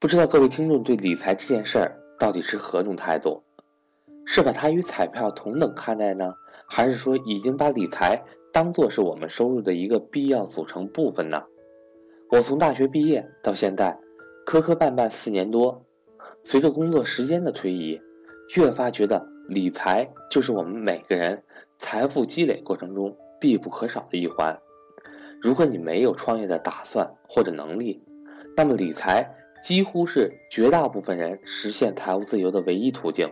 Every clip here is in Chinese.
不知道各位听众对理财这件事儿到底是何种态度？是把它与彩票同等看待呢，还是说已经把理财当做是我们收入的一个必要组成部分呢？我从大学毕业到现在，磕磕绊绊四年多，随着工作时间的推移，越发觉得理财就是我们每个人财富积累过程中必不可少的一环。如果你没有创业的打算或者能力，那么理财几乎是绝大部分人实现财务自由的唯一途径。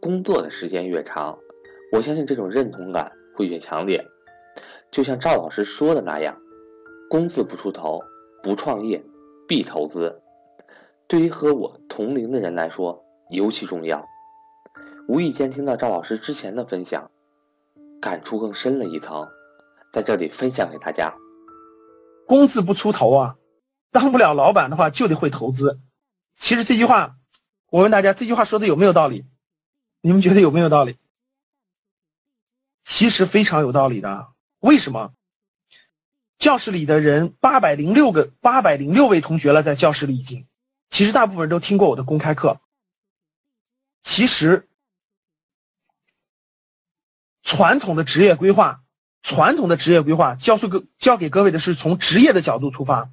工作的时间越长，我相信这种认同感会越强烈。就像赵老师说的那样。工字不出头，不创业必投资。对于和我同龄的人来说尤其重要。无意间听到赵老师之前的分享，感触更深了一层，在这里分享给大家。工字不出头啊，当不了老板的话就得会投资。其实这句话，我问大家，这句话说的有没有道理？你们觉得有没有道理？其实非常有道理的。为什么？教室里的人八百零六个，八百零六位同学了，在教室里已经，其实大部分人都听过我的公开课。其实，传统的职业规划，传统的职业规划，教授教给各位的是从职业的角度出发。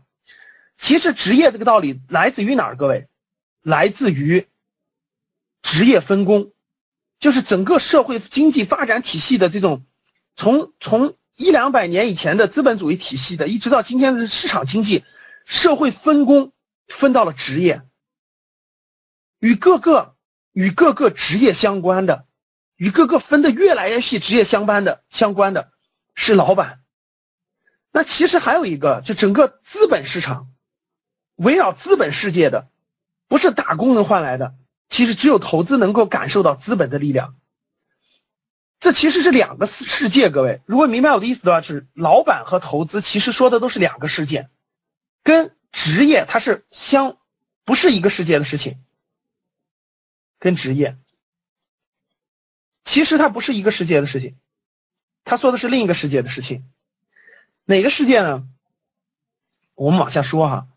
其实，职业这个道理来自于哪儿？各位，来自于职业分工，就是整个社会经济发展体系的这种，从从。一两百年以前的资本主义体系的，一直到今天的市场经济，社会分工分到了职业，与各个与各个职业相关的，与各个分的越来越细职业相关的相关的，是老板。那其实还有一个，就整个资本市场，围绕资本世界的，不是打工能换来的，其实只有投资能够感受到资本的力量。这其实是两个世世界，各位，如果明白我的意思的话，是老板和投资其实说的都是两个世界，跟职业它是相不是一个世界的事情，跟职业其实它不是一个世界的事情，他说的是另一个世界的事情，哪个世界呢？我们往下说哈。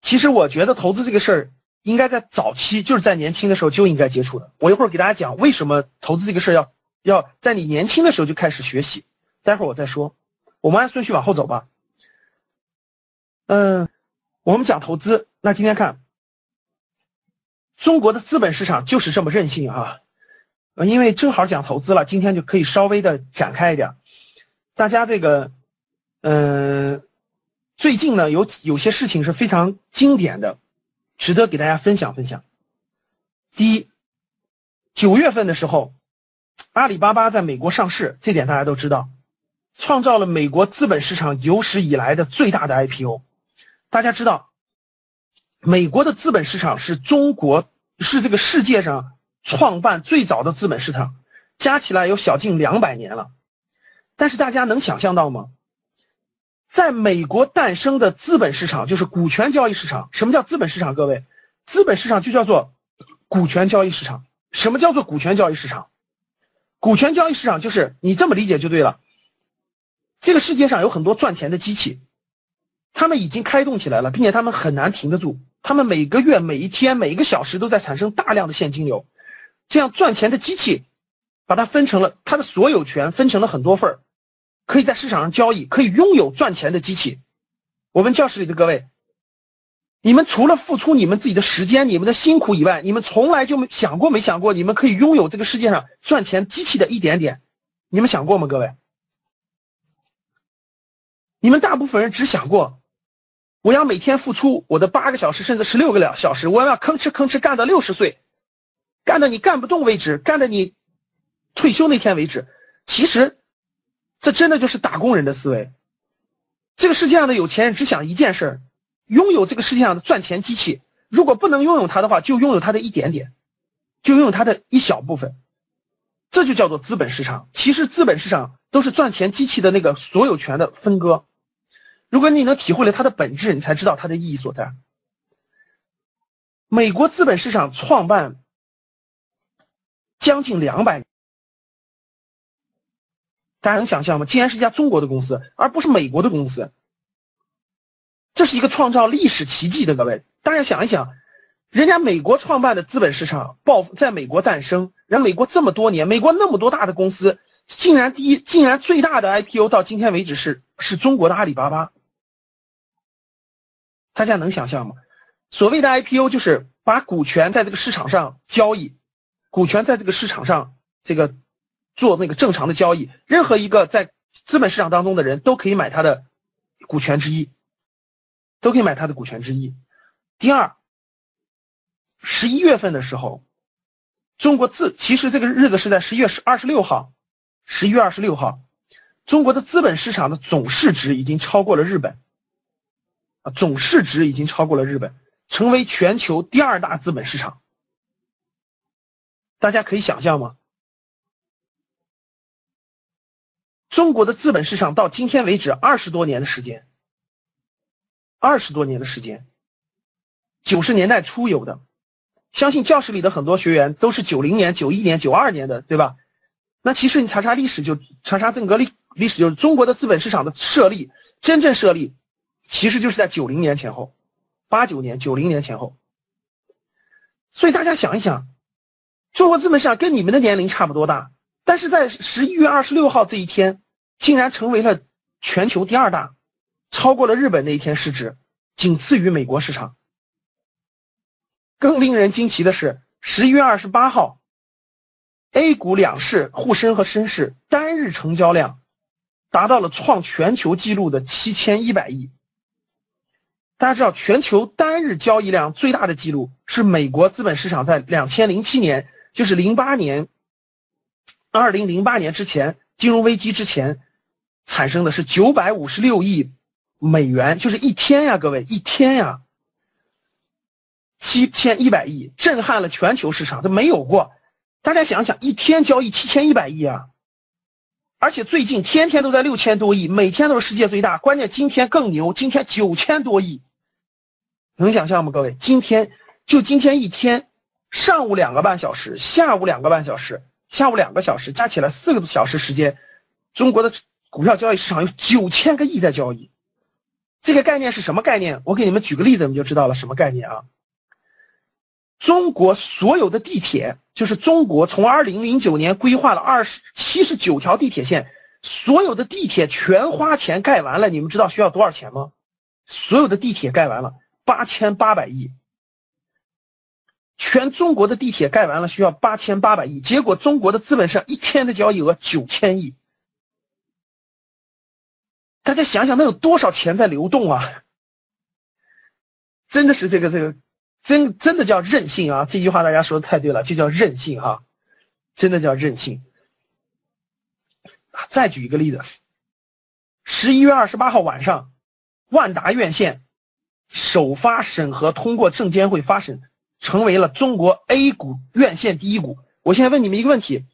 其实我觉得投资这个事儿应该在早期，就是在年轻的时候就应该接触的。我一会儿给大家讲为什么投资这个事儿要。要在你年轻的时候就开始学习，待会儿我再说。我们按顺序往后走吧。嗯，我们讲投资，那今天看中国的资本市场就是这么任性啊！因为正好讲投资了，今天就可以稍微的展开一点。大家这个，嗯，最近呢有有些事情是非常经典的，值得给大家分享分享。第一，九月份的时候。阿里巴巴在美国上市，这点大家都知道，创造了美国资本市场有史以来的最大的 IPO。大家知道，美国的资本市场是中国是这个世界上创办最早的资本市场，加起来有小近两百年了。但是大家能想象到吗？在美国诞生的资本市场就是股权交易市场。什么叫资本市场？各位，资本市场就叫做股权交易市场。什么叫做股权交易市场？股权交易市场就是你这么理解就对了。这个世界上有很多赚钱的机器，他们已经开动起来了，并且他们很难停得住。他们每个月、每一天、每一个小时都在产生大量的现金流。这样赚钱的机器，把它分成了它的所有权，分成了很多份儿，可以在市场上交易，可以拥有赚钱的机器。我问教室里的各位。你们除了付出你们自己的时间、你们的辛苦以外，你们从来就没想过、没想过，你们可以拥有这个世界上赚钱机器的一点点，你们想过吗？各位，你们大部分人只想过，我要每天付出我的八个小时，甚至十六个两小时，我要吭哧吭哧干到六十岁，干到你干不动为止，干到你退休那天为止。其实，这真的就是打工人的思维。这个世界上的有钱人只想一件事儿。拥有这个世界上的赚钱机器，如果不能拥有它的话，就拥有它的一点点，就拥有它的一小部分，这就叫做资本市场。其实资本市场都是赚钱机器的那个所有权的分割。如果你能体会了它的本质，你才知道它的意义所在。美国资本市场创办将近两百，大家能想象吗？竟然是一家中国的公司，而不是美国的公司。这是一个创造历史奇迹的各位，大家想一想，人家美国创办的资本市场爆在美国诞生，人美国这么多年，美国那么多大的公司，竟然第一，竟然最大的 IPO 到今天为止是是中国的阿里巴巴。大家能想象吗？所谓的 IPO 就是把股权在这个市场上交易，股权在这个市场上这个做那个正常的交易，任何一个在资本市场当中的人都可以买他的股权之一，都可以买他的股权之一。第二，十一月份的时候，中国自其实这个日子是在十一月十二十六号，十一月二十六号，中国的资本市场的总市值已经超过了日本。啊总市值已经超过了日本，成为全球第二大资本市场。大家可以想象吗？中国的资本市场到今天为止二十多年的时间，二十多年的时间，九十年代初有的，相信教室里的很多学员都是九零年、九一年、九二年的，对吧？那其实你查查历史，就查查整个历历史，就是中国的资本市场的设立，真正设立。其实就是在九零年前后，八九年、九零年前后。所以大家想一想，中国资本市场跟你们的年龄差不多大，但是在十一月二十六号这一天，竟然成为了全球第二大，超过了日本那一天市值，仅次于美国市场。更令人惊奇的是，十一月二十八号，A 股两市沪深和深市单日成交量达到了创全球纪录的七千一百亿。大家知道，全球单日交易量最大的记录是美国资本市场在两千零七年，就是零八年，二零零八年之前金融危机之前，产生的是九百五十六亿美元，就是一天呀，各位一天呀，七千一百亿，震撼了全球市场，都没有过。大家想想，一天交易七千一百亿啊！而且最近天天都在六千多亿，每天都是世界最大。关键今天更牛，今天九千多亿。能想象吗，各位？今天就今天一天，上午两个半小时，下午两个半小时，下午两个小时，加起来四个小时时间，中国的股票交易市场有九千个亿在交易。这个概念是什么概念？我给你们举个例子，你们就知道了什么概念啊？中国所有的地铁，就是中国从二零零九年规划了二十七十九条地铁线，所有的地铁全花钱盖完了，你们知道需要多少钱吗？所有的地铁盖完了。八千八百亿，全中国的地铁盖完了需要八千八百亿，结果中国的资本上一天的交易额九千亿，大家想想那有多少钱在流动啊？真的是这个这个，真真的叫任性啊！这句话大家说的太对了，就叫任性哈，真的叫任性。再举一个例子，十一月二十八号晚上，万达院线。首发审核通过证监会发审，成为了中国 A 股院线第一股。我现在问你们一个问题，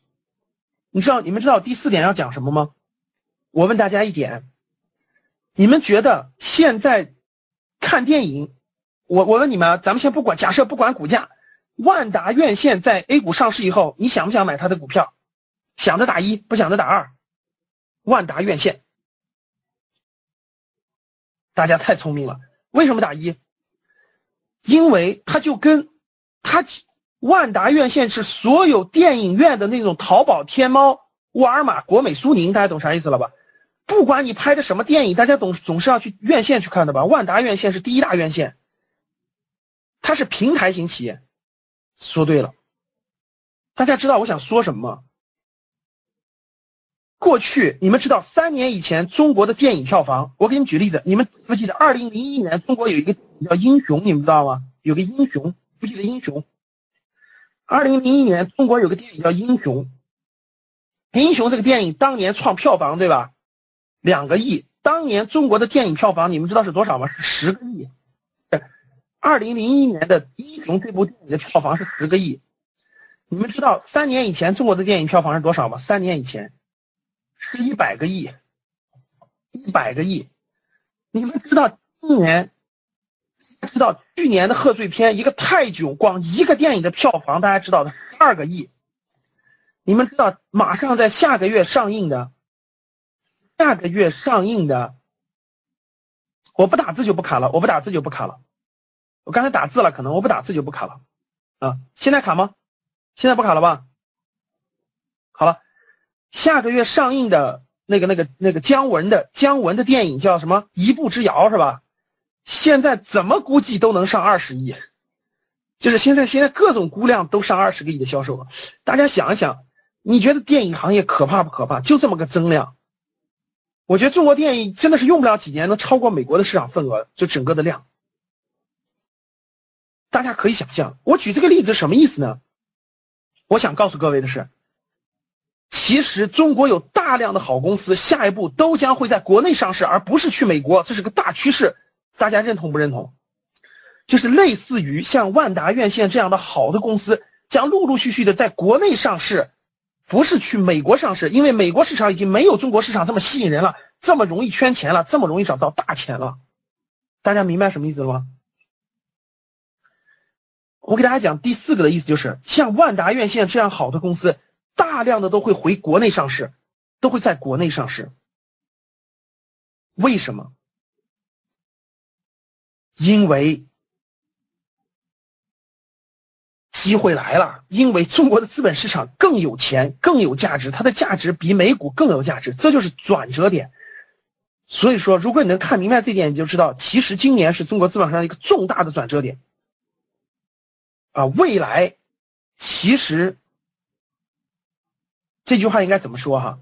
你知道你们知道第四点要讲什么吗？我问大家一点，你们觉得现在看电影，我我问你们，咱们先不管，假设不管股价，万达院线在 A 股上市以后，你想不想买它的股票？想的打一，不想的打二。万达院线，大家太聪明了。为什么打一？因为它就跟它万达院线是所有电影院的那种淘宝、天猫、沃尔玛、国美、苏宁，大家懂啥意思了吧？不管你拍的什么电影，大家总总是要去院线去看的吧？万达院线是第一大院线，它是平台型企业。说对了，大家知道我想说什么吗？过去你们知道三年以前中国的电影票房，我给你们举例子，你们记不记得二零零一年中国有一个叫《英雄》，你们知道吗？有个《英雄》，不记得《英雄》。二零零一年中国有个电影叫《英雄》，《英雄》这个电影当年创票房对吧？两个亿。当年中国的电影票房你们知道是多少吗？是十个亿。二零零一年的《英雄》这部电影的票房是十个亿。你们知道三年以前中国的电影票房是多少吗？三年以前。是一百个亿，一百个亿。你们知道今年，知道去年的贺岁片一个泰囧，光一个电影的票房，大家知道的十二个亿。你们知道马上在下个月上映的，下个月上映的，我不打字就不卡了，我不打字就不卡了。我刚才打字了，可能我不打字就不卡了啊。现在卡吗？现在不卡了吧？好了，下个月上映的那个、那个、那个姜文的姜文的电影叫什么？《一步之遥》是吧？现在怎么估计都能上二十亿，就是现在现在各种估量都上二十个亿的销售额。大家想一想，你觉得电影行业可怕不可怕？就这么个增量，我觉得中国电影真的是用不了几年能超过美国的市场份额，就整个的量。大家可以想象，我举这个例子什么意思呢？我想告诉各位的是，其实中国有大量的好公司，下一步都将会在国内上市，而不是去美国，这是个大趋势。大家认同不认同？就是类似于像万达院线这样的好的公司，将陆陆续续的在国内上市，不是去美国上市，因为美国市场已经没有中国市场这么吸引人了，这么容易圈钱了，这么容易找到大钱了。大家明白什么意思了吗？我给大家讲第四个的意思，就是像万达院线这样好的公司，大量的都会回国内上市，都会在国内上市。为什么？因为机会来了，因为中国的资本市场更有钱、更有价值，它的价值比美股更有价值，这就是转折点。所以说，如果你能看明白这点，你就知道，其实今年是中国资本上一个重大的转折点。啊，未来其实这句话应该怎么说哈？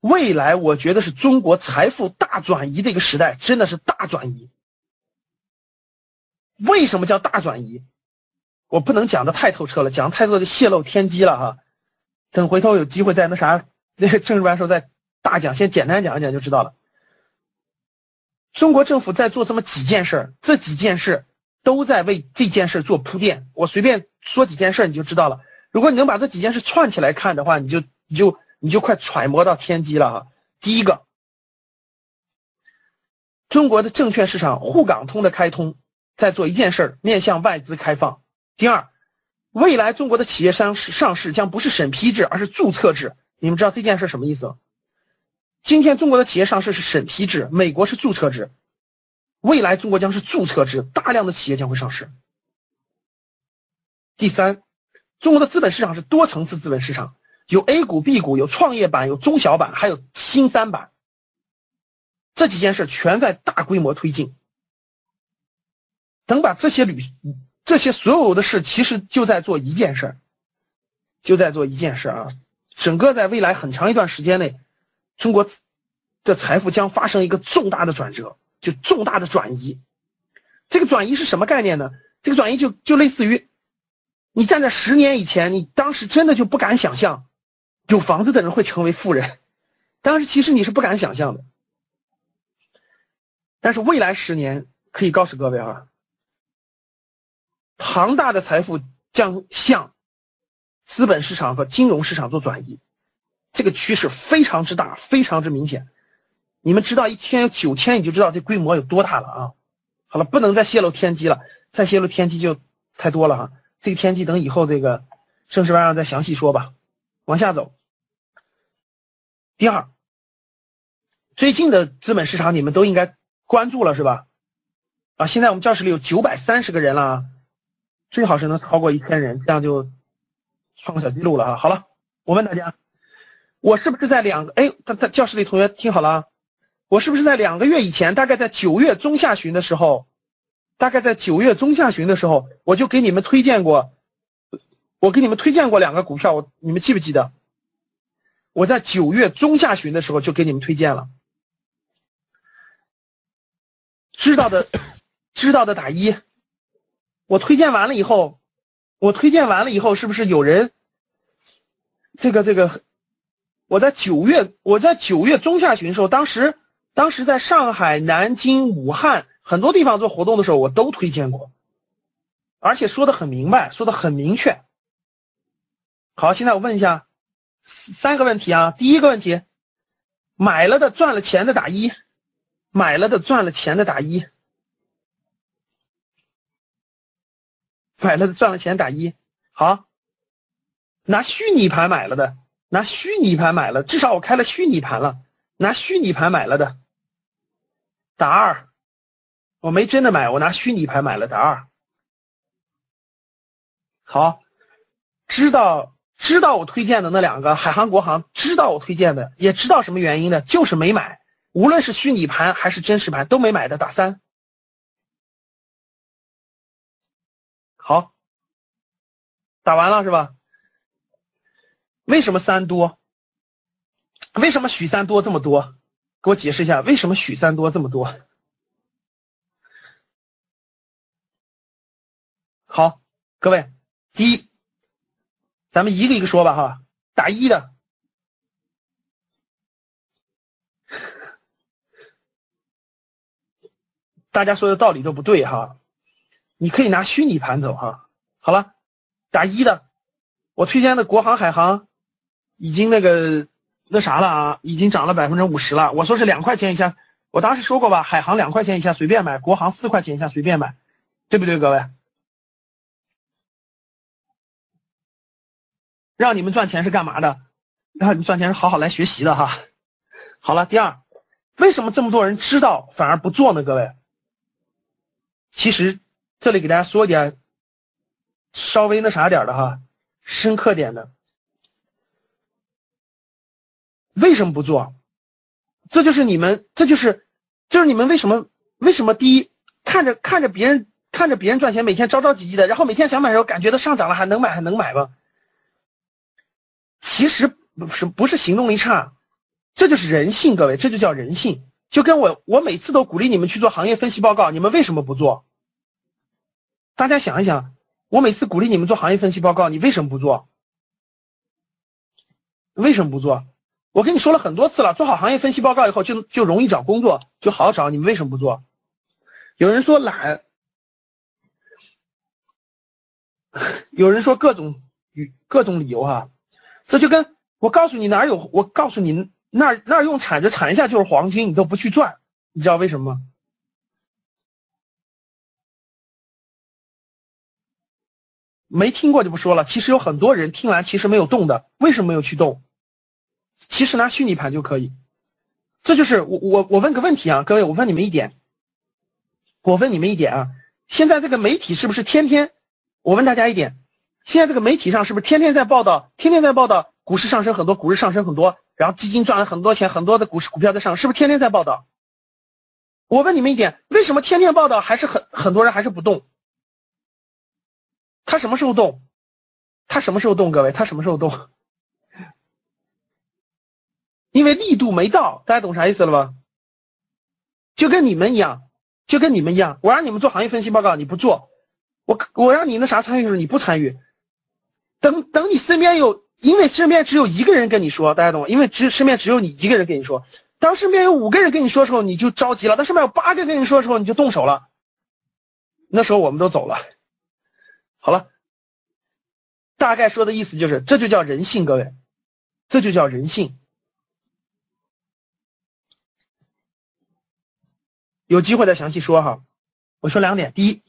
未来我觉得是中国财富大转移的一个时代，真的是大转移。为什么叫大转移？我不能讲的太透彻了，讲太多就泄露天机了哈。等回头有机会再那啥，那个政治班时候再大讲，先简单讲一讲就知道了。中国政府在做这么几件事，这几件事都在为这件事做铺垫。我随便说几件事你就知道了。如果你能把这几件事串起来看的话，你就你就你就快揣摩到天机了哈。第一个，中国的证券市场沪港通的开通。在做一件事儿，面向外资开放。第二，未来中国的企业上市上市将不是审批制，而是注册制。你们知道这件事什么意思？今天中国的企业上市是审批制，美国是注册制，未来中国将是注册制，大量的企业将会上市。第三，中国的资本市场是多层次资本市场，有 A 股、B 股，有创业板，有中小板，还有新三板。这几件事全在大规模推进。等把这些旅这些所有的事，其实就在做一件事就在做一件事啊！整个在未来很长一段时间内，中国的财富将发生一个重大的转折，就重大的转移。这个转移是什么概念呢？这个转移就就类似于，你站在十年以前，你当时真的就不敢想象，有房子的人会成为富人，当时其实你是不敢想象的。但是未来十年，可以告诉各位啊。庞大的财富将向资本市场和金融市场做转移，这个趋势非常之大，非常之明显。你们知道一天有九千，你就知道这规模有多大了啊！好了，不能再泄露天机了，再泄露天机就太多了哈。这个天机等以后这个正式班上再详细说吧。往下走，第二，最近的资本市场你们都应该关注了是吧？啊，现在我们教室里有九百三十个人了。最好是能超过一千人，这样就创个小记录了啊！好了，我问大家，我是不是在两个？哎，他他教室里同学听好了啊，我是不是在两个月以前，大概在九月中下旬的时候，大概在九月中下旬的时候，我就给你们推荐过，我给你们推荐过两个股票，我你们记不记得？我在九月中下旬的时候就给你们推荐了，知道的知道的打一。我推荐完了以后，我推荐完了以后，是不是有人？这个这个，我在九月，我在九月中下旬的时候，当时当时在上海、南京、武汉很多地方做活动的时候，我都推荐过，而且说的很明白，说的很明确。好，现在我问一下三个问题啊，第一个问题，买了的赚了钱的打一，买了的赚了钱的打一。买了的赚了钱打一，好，拿虚拟盘买了的，拿虚拟盘买了，至少我开了虚拟盘了，拿虚拟盘买了的，打二，我没真的买，我拿虚拟盘买了打二。好，知道知道我推荐的那两个海航、国航，知道我推荐的，也知道什么原因的，就是没买。无论是虚拟盘还是真实盘都没买的，打三。好，打完了是吧？为什么三多？为什么许三多这么多？给我解释一下，为什么许三多这么多？好，各位，第一，咱们一个一个说吧，哈，打一的，大家说的道理都不对哈，你可以拿虚拟盘走哈。好了，打一的，我推荐的国航、海航已经那个。那啥了啊，已经涨了百分之五十了。我说是两块钱以下，我当时说过吧，海航两块钱以下随便买，国航四块钱以下随便买，对不对，各位？让你们赚钱是干嘛的？让你们赚钱是好好来学习的哈。好了，第二，为什么这么多人知道反而不做呢？各位，其实这里给大家说一点稍微那啥点的哈，深刻点的。为什么不做？这就是你们，这就是，就是你们为什么？为什么第一看着看着别人看着别人赚钱，每天着着急急的，然后每天想买的时候，感觉都上涨了，还能买还能买吗？其实不是不是行动力差，这就是人性，各位，这就叫人性。就跟我我每次都鼓励你们去做行业分析报告，你们为什么不做？大家想一想，我每次鼓励你们做行业分析报告，你为什么不做？为什么不做？我跟你说了很多次了，做好行业分析报告以后就就容易找工作，就好找。你们为什么不做？有人说懒，有人说各种与各种理由哈。这就跟我告诉你哪有，我告诉你那那用铲子铲一下就是黄金，你都不去赚，你知道为什么吗？没听过就不说了。其实有很多人听完其实没有动的，为什么没有去动？其实拿虚拟盘就可以，这就是我我我问个问题啊，各位，我问你们一点，我问你们一点啊，现在这个媒体是不是天天？我问大家一点，现在这个媒体上是不是天天在报道，天天在报道股市上升很多，股市上升很多，然后基金赚了很多钱，很多的股市股票在上，是不是天天在报道？我问你们一点，为什么天天报道还是很很多人还是不动？他什么时候动？他什么时候动？各位，他什么时候动？因为力度没到，大家懂啥意思了吧？就跟你们一样，就跟你们一样，我让你们做行业分析报告，你不做；我我让你那啥参与的时候，你不参与。等等，你身边有，因为身边只有一个人跟你说，大家懂吗？因为只身边只有你一个人跟你说。当身边有五个人跟你说的时候，你就着急了；当身边有八个跟你说的时候，你就动手了。那时候我们都走了。好了，大概说的意思就是，这就叫人性，各位，这就叫人性。有机会再详细说哈，我说两点。第一，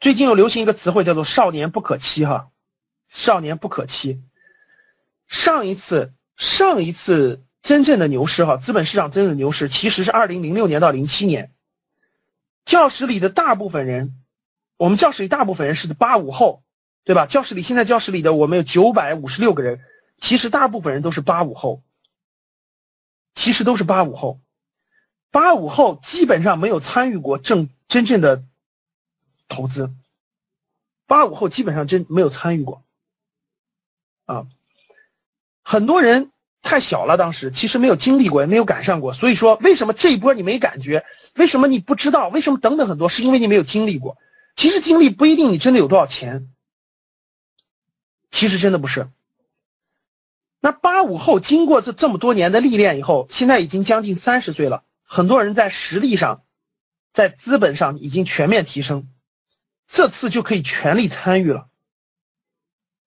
最近又流行一个词汇叫做“少年不可欺”哈，“少年不可欺”。上一次上一次真正的牛市哈，资本市场真正的牛市其实是二零零六年到零七年。教室里的大部分人，我们教室里大部分人是八五后，对吧？教室里现在教室里的我们有九百五十六个人，其实大部分人都是八五后，其实都是八五后。八五后基本上没有参与过正真正的投资，八五后基本上真没有参与过，啊，很多人太小了，当时其实没有经历过，也没有赶上过。所以说，为什么这一波你没感觉？为什么你不知道？为什么等等很多？是因为你没有经历过。其实经历不一定你真的有多少钱，其实真的不是。那八五后经过这这么多年的历练以后，现在已经将近三十岁了。很多人在实力上，在资本上已经全面提升，这次就可以全力参与了。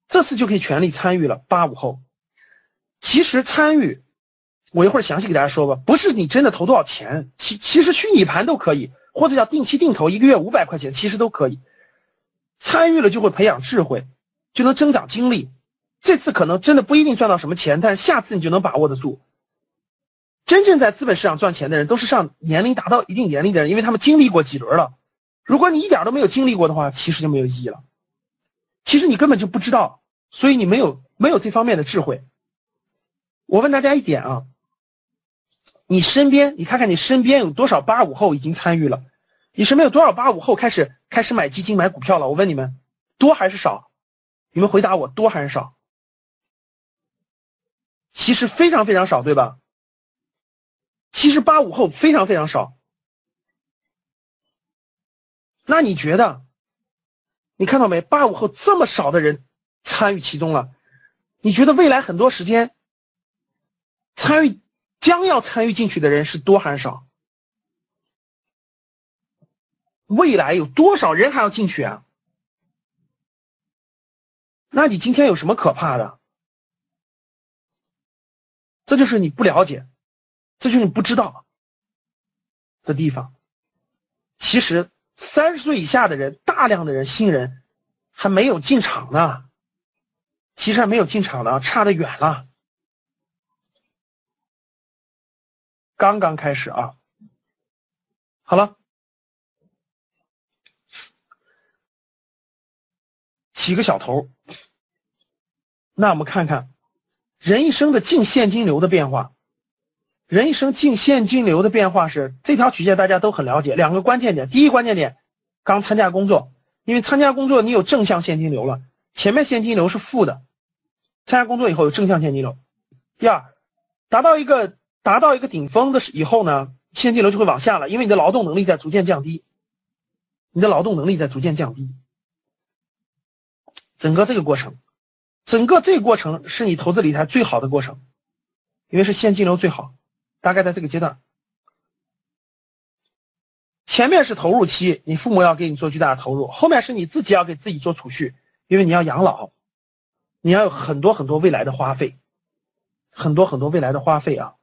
这次就可以全力参与了。八五后，其实参与，我一会儿详细给大家说吧。不是你真的投多少钱，其其实虚拟盘都可以，或者叫定期定投，一个月五百块钱，其实都可以。参与了就会培养智慧，就能增长经历。这次可能真的不一定赚到什么钱，但是下次你就能把握得住。真正在资本市场赚钱的人，都是上年龄达到一定年龄的人，因为他们经历过几轮了。如果你一点都没有经历过的话，其实就没有意义了。其实你根本就不知道，所以你没有没有这方面的智慧。我问大家一点啊，你身边，你看看你身边有多少八五后已经参与了？你身边有多少八五后开始开始买基金、买股票了？我问你们，多还是少？你们回答我，多还是少？其实非常非常少，对吧？其实八五后非常非常少。那你觉得？你看到没？八五后这么少的人参与其中了，你觉得未来很多时间参与将要参与进去的人是多还是少？未来有多少人还要进去啊？那你今天有什么可怕的？这就是你不了解，这就是你不知道的地方。其实。三十岁以下的人，大量的人新人还没有进场呢，其实还没有进场呢，差得远了，刚刚开始啊。好了，起个小头，那我们看看人一生的净现金流的变化。人一生净现金流的变化是这条曲线，大家都很了解。两个关键点，第一关键点，刚参加工作，因为参加工作你有正向现金流了，前面现金流是负的，参加工作以后有正向现金流。第二，达到一个达到一个顶峰的以后呢，现金流就会往下了，因为你的劳动能力在逐渐降低，你的劳动能力在逐渐降低。整个这个过程，整个这个过程是你投资理财最好的过程，因为是现金流最好。大概在这个阶段，前面是投入期，你父母要给你做巨大的投入；后面是你自己要给自己做储蓄，因为你要养老，你要有很多很多未来的花费，很多很多未来的花费啊！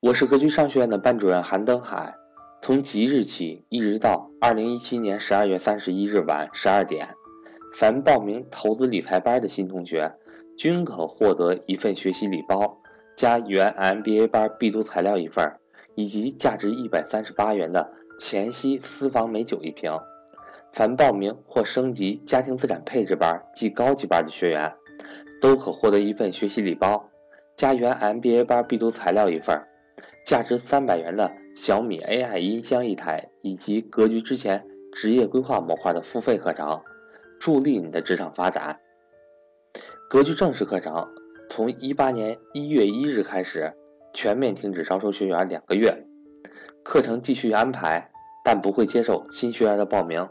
我是格局商学院的班主任韩登海，从即日起一直到二零一七年十二月三十一日晚十二点，凡报名投资理财班的新同学，均可获得一份学习礼包。加原 MBA 班必读材料一份，以及价值一百三十八元的黔西私房美酒一瓶。凡报名或升级家庭资产配置班及高级班的学员，都可获得一份学习礼包，加原 MBA 班必读材料一份，价值三百元的小米 AI 音箱一台，以及格局之前职业规划模块的付费课程，助力你的职场发展。格局正式课程。从一八年一月一日开始，全面停止招收学员两个月，课程继续安排，但不会接受新学员的报名。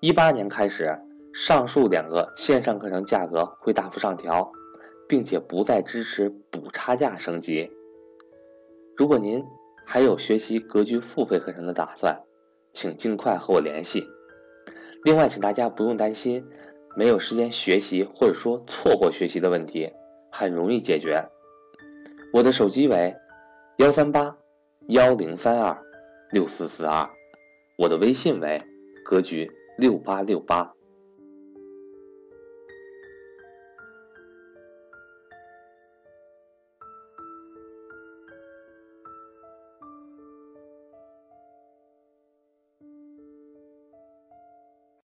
一八年开始，上述两个线上课程价格会大幅上调，并且不再支持补差价升级。如果您还有学习格局付费课程的打算，请尽快和我联系。另外，请大家不用担心没有时间学习或者说错过学习的问题。很容易解决。我的手机为幺三八幺零三二六四四二，我的微信为格局六八六八。